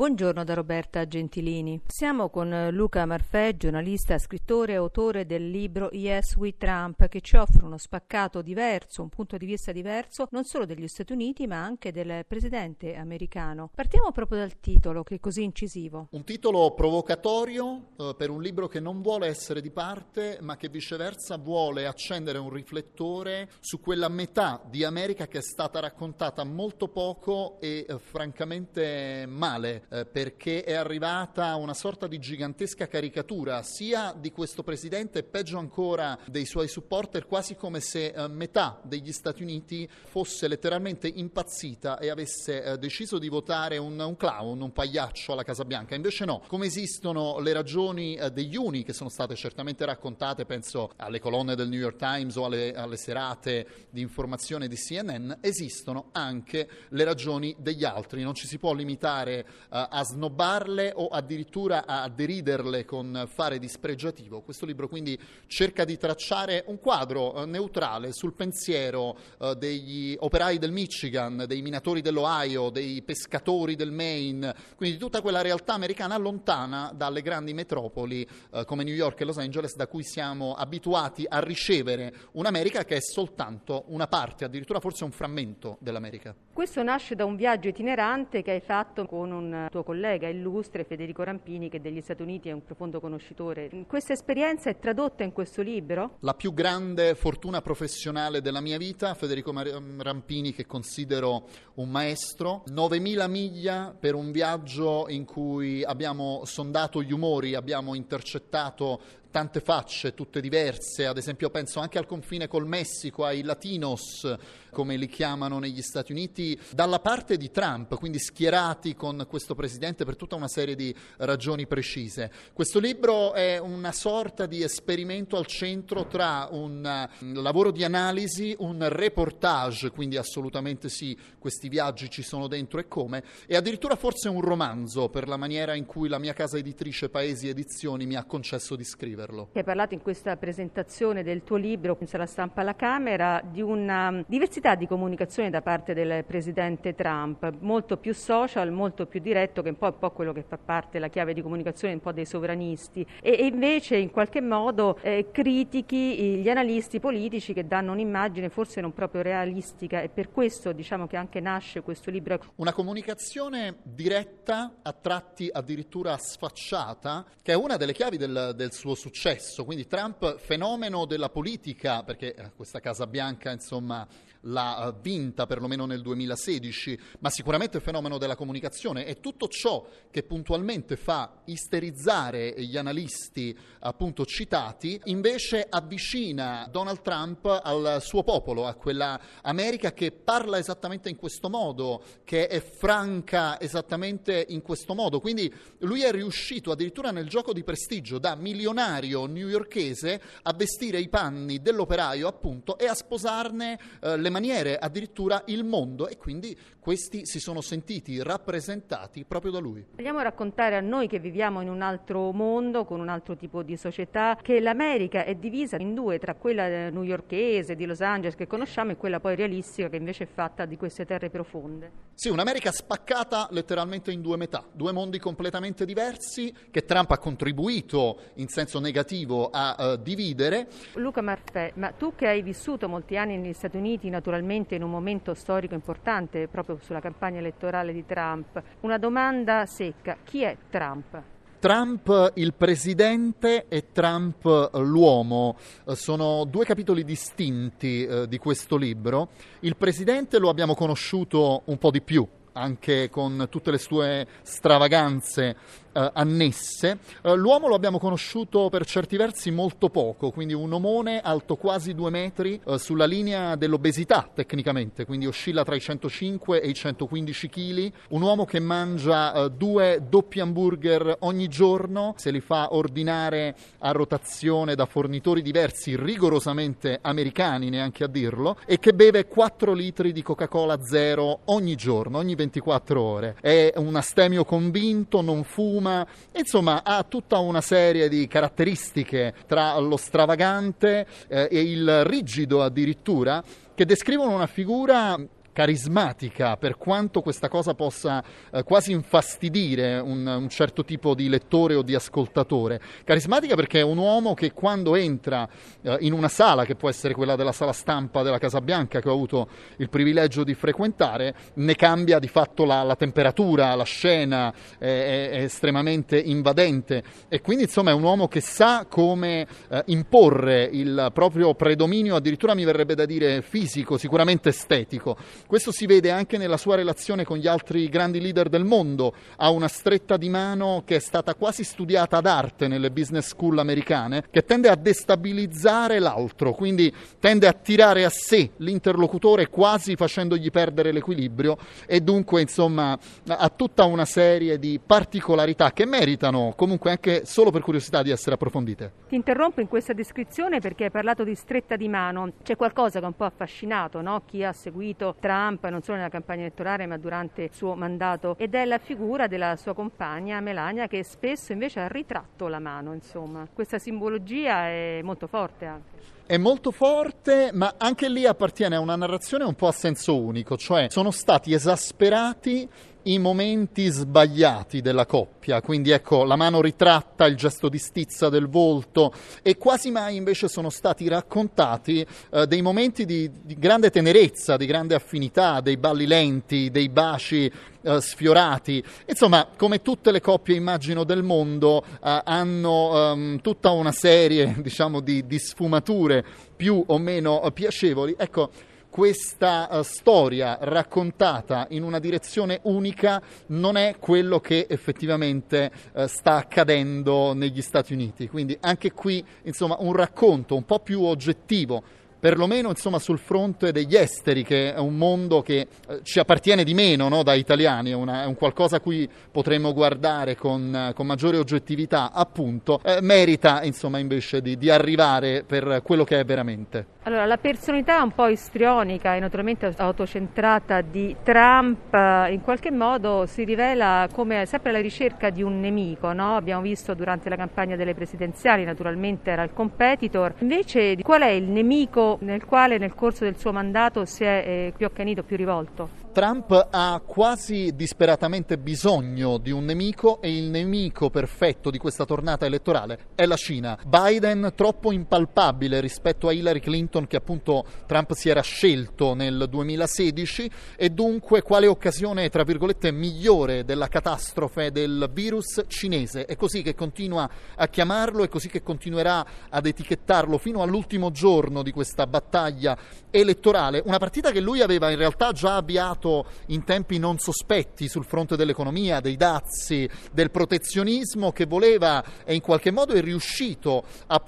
Buongiorno da Roberta Gentilini. Siamo con Luca Marfè, giornalista, scrittore e autore del libro Yes We Trump, che ci offre uno spaccato diverso, un punto di vista diverso, non solo degli Stati Uniti, ma anche del presidente americano. Partiamo proprio dal titolo, che è così incisivo. Un titolo provocatorio eh, per un libro che non vuole essere di parte, ma che viceversa vuole accendere un riflettore su quella metà di America che è stata raccontata molto poco e eh, francamente male eh, perché è arrivata una sorta di gigantesca caricatura sia di questo presidente, peggio ancora dei suoi supporter, quasi come se eh, metà degli Stati Uniti fosse letteralmente impazzita e avesse eh, deciso di votare un, un, clown, un pagliaccio alla Casa Bianca. Invece no, come esistono le ragioni eh, degli uni che sono state certamente raccontate, penso alle colonne del New York Times o alle, alle serate di informazione di CNN, esistono anche le ragioni degli altri. Non ci si può limitare uh, a snobbarle o addirittura a deriderle con fare dispregiativo. Questo libro quindi cerca di tracciare un quadro uh, neutrale sul pensiero uh, degli operai del Michigan, dei minatori dell'Ohio, dei pescatori del Maine, quindi di tutta quella realtà americana lontana dalle grandi metropoli come New York e Los Angeles da cui siamo abituati a ricevere un'America che è soltanto una parte, addirittura forse un frammento dell'America. Questo nasce da un viaggio itinerante che hai fatto con un tuo collega illustre Federico Rampini che degli Stati Uniti è un profondo conoscitore. Questa esperienza è tradotta in questo libro? La più grande fortuna professionale della mia vita, Federico Rampini che considero un maestro, 9000 miglia per un viaggio in cui abbiamo sondato gli umori, abbiamo intercettato tante facce, tutte diverse, ad esempio penso anche al confine col Messico, ai latinos, come li chiamano negli Stati Uniti, dalla parte di Trump, quindi schierati con questo presidente per tutta una serie di ragioni precise. Questo libro è una sorta di esperimento al centro tra un lavoro di analisi, un reportage, quindi assolutamente sì, questi viaggi ci sono dentro e come, e addirittura forse un romanzo per la maniera in cui la mia casa editrice Paesi Edizioni mi ha concesso di scrivere scriverlo. Hai parlato in questa presentazione del tuo libro, la stampa alla Camera, di una diversità di comunicazione da parte del presidente Trump, molto più social, molto più diretto, che è un po', un po quello che fa parte della chiave di comunicazione un po' dei sovranisti, e, e invece in qualche modo eh, critichi gli analisti politici che danno un'immagine forse non proprio realistica e per questo diciamo che anche nasce questo libro. Una comunicazione diretta, a tratti addirittura sfacciata, che è una delle chiavi del, del suo successo successo. Quindi Trump, fenomeno della politica, perché eh, questa Casa Bianca, insomma, l'ha eh, vinta perlomeno nel 2016, ma sicuramente fenomeno della comunicazione e tutto ciò che puntualmente fa isterizzare gli analisti appunto citati, invece avvicina Donald Trump al suo popolo, a quella America che parla esattamente in questo modo, che è franca esattamente in questo modo. Quindi lui è riuscito addirittura nel gioco di prestigio da milionario newyorkese a vestire i panni dell'operaio appunto e a sposarne eh, le maniere, addirittura il mondo e quindi questi si sono sentiti rappresentati proprio da lui. Vogliamo raccontare a noi che viviamo in un altro mondo, con un altro tipo di società, che l'America è divisa in due, tra quella newyorkese, di Los Angeles che conosciamo e quella poi realistica che invece è fatta di queste terre profonde. Sì, un'America spaccata letteralmente in due metà, due mondi completamente diversi che Trump ha contribuito in senso negativo a uh, dividere. Luca Marfè, ma tu che hai vissuto molti anni negli Stati Uniti, naturalmente in un momento storico importante proprio sulla campagna elettorale di Trump. Una domanda secca, chi è Trump? Trump il presidente e Trump l'uomo sono due capitoli distinti eh, di questo libro. Il presidente lo abbiamo conosciuto un po' di più, anche con tutte le sue stravaganze eh, annesse. Eh, l'uomo lo abbiamo conosciuto per certi versi molto poco, quindi un omone alto quasi due metri eh, sulla linea dell'obesità tecnicamente, quindi oscilla tra i 105 e i 115 kg, un uomo che mangia eh, due doppi hamburger ogni giorno, se li fa ordinare a rotazione da fornitori diversi, rigorosamente americani neanche a dirlo, e che beve 4 litri di Coca-Cola zero ogni giorno, ogni 24 ore. È un astemio convinto, non fuma, sfuma, insomma ha tutta una serie di caratteristiche tra lo stravagante eh, e il rigido addirittura che descrivono una figura carismatica, per quanto questa cosa possa eh, quasi infastidire un, un, certo tipo di lettore o di ascoltatore. Carismatica perché è un uomo che quando entra eh, in una sala, che può essere quella della sala stampa della Casa Bianca, che ho avuto il privilegio di frequentare, ne cambia di fatto la, la temperatura, la scena è, è, estremamente invadente e quindi insomma è un uomo che sa come eh, imporre il proprio predominio, addirittura mi verrebbe da dire fisico, sicuramente estetico questo si vede anche nella sua relazione con gli altri grandi leader del mondo. Ha una stretta di mano che è stata quasi studiata ad arte nelle business school americane, che tende a destabilizzare l'altro, quindi tende a tirare a sé l'interlocutore quasi facendogli perdere l'equilibrio e dunque insomma ha tutta una serie di particolarità che meritano comunque anche solo per curiosità di essere approfondite. Ti interrompo in questa descrizione perché hai parlato di stretta di mano. C'è qualcosa che un po' affascinato no? chi ha seguito tra Trump, non solo nella campagna elettorale ma durante il suo mandato, ed è la figura della sua compagna Melania che spesso invece ha ritratto la mano, insomma. Questa simbologia è molto forte anche è molto forte, ma anche lì appartiene a una narrazione un po' a senso unico, cioè sono stati esasperati i momenti sbagliati della coppia, quindi ecco la mano ritratta, il gesto di stizza del volto e quasi mai invece sono stati raccontati eh, dei momenti di, di, grande tenerezza, di grande affinità, dei balli lenti, dei baci eh, sfiorati, insomma come tutte le coppie immagino del mondo eh, hanno um, tutta una serie diciamo di, di sfumature più o meno eh, piacevoli, ecco questa uh, storia raccontata in una direzione unica non è quello che effettivamente uh, sta accadendo negli Stati Uniti. Quindi anche qui, insomma, un racconto un po' più oggettivo perlomeno insomma, sul fronte degli esteri, che è un mondo che eh, ci appartiene di meno no, da italiani, è, una, è, un qualcosa a cui potremmo guardare con, con maggiore oggettività, appunto, eh, merita insomma, invece di, di, arrivare per quello che è veramente. Allora, la personalità un po' istrionica e naturalmente autocentrata di Trump eh, in qualche modo si rivela come sempre alla ricerca di un nemico, no? abbiamo visto durante la campagna delle presidenziali, naturalmente era il competitor, invece qual è il nemico nel quale nel corso del suo mandato si è eh, più accanito, più rivolto? Trump ha quasi disperatamente bisogno di un nemico e il nemico perfetto di questa tornata elettorale è la Cina. Biden troppo impalpabile rispetto a Hillary Clinton che appunto Trump si era scelto nel 2016 e dunque quale occasione tra virgolette migliore della catastrofe del virus cinese. È così che continua a chiamarlo, è così che continuerà ad etichettarlo fino all'ultimo giorno di questa battaglia elettorale, una partita che lui aveva in realtà già avviato avanzato in tempi non sospetti sul fronte dell'economia, dei dazi, del protezionismo che voleva e in qualche modo è riuscito a,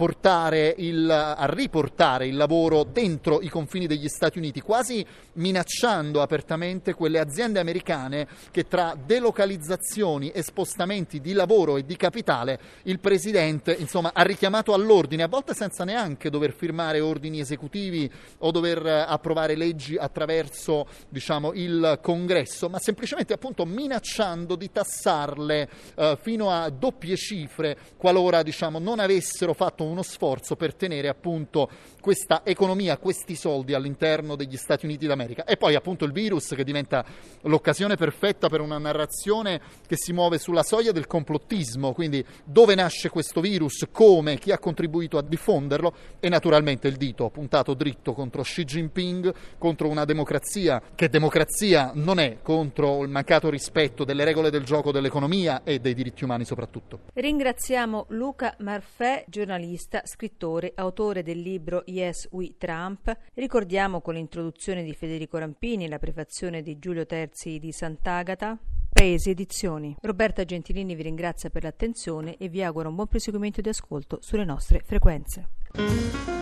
il, a riportare il lavoro dentro i confini degli Stati Uniti, quasi minacciando apertamente quelle aziende americane che tra delocalizzazioni e spostamenti di lavoro e di capitale il presidente insomma, ha richiamato all'ordine, a volte senza neanche dover firmare ordini esecutivi o dover approvare leggi attraverso diciamo, il congresso, ma semplicemente appunto minacciando di tassarle eh, fino a doppie cifre qualora diciamo, non avessero fatto uno sforzo per tenere appunto questa economia, questi soldi all'interno degli Stati Uniti d'America. E poi appunto il virus che diventa l'occasione perfetta per una narrazione che si muove sulla soglia del complottismo, quindi dove nasce questo virus, come, chi ha contribuito a diffonderlo? E naturalmente il dito puntato dritto contro Xi Jinping, contro una democrazia che democrazia non è, contro il mancato rispetto delle regole del gioco dell'economia e dei diritti umani soprattutto. Ringraziamo Luca Marfè, giornalista, scrittore, autore del libro Yes We Trump. Ricordiamo con l'introduzione di Federico Rampini la prefazione di Giulio Terzi di Sant'Agata. Paesi Edizioni. Roberta Gentilini vi ringrazia per l'attenzione e vi auguro un buon proseguimento di ascolto sulle nostre frequenze.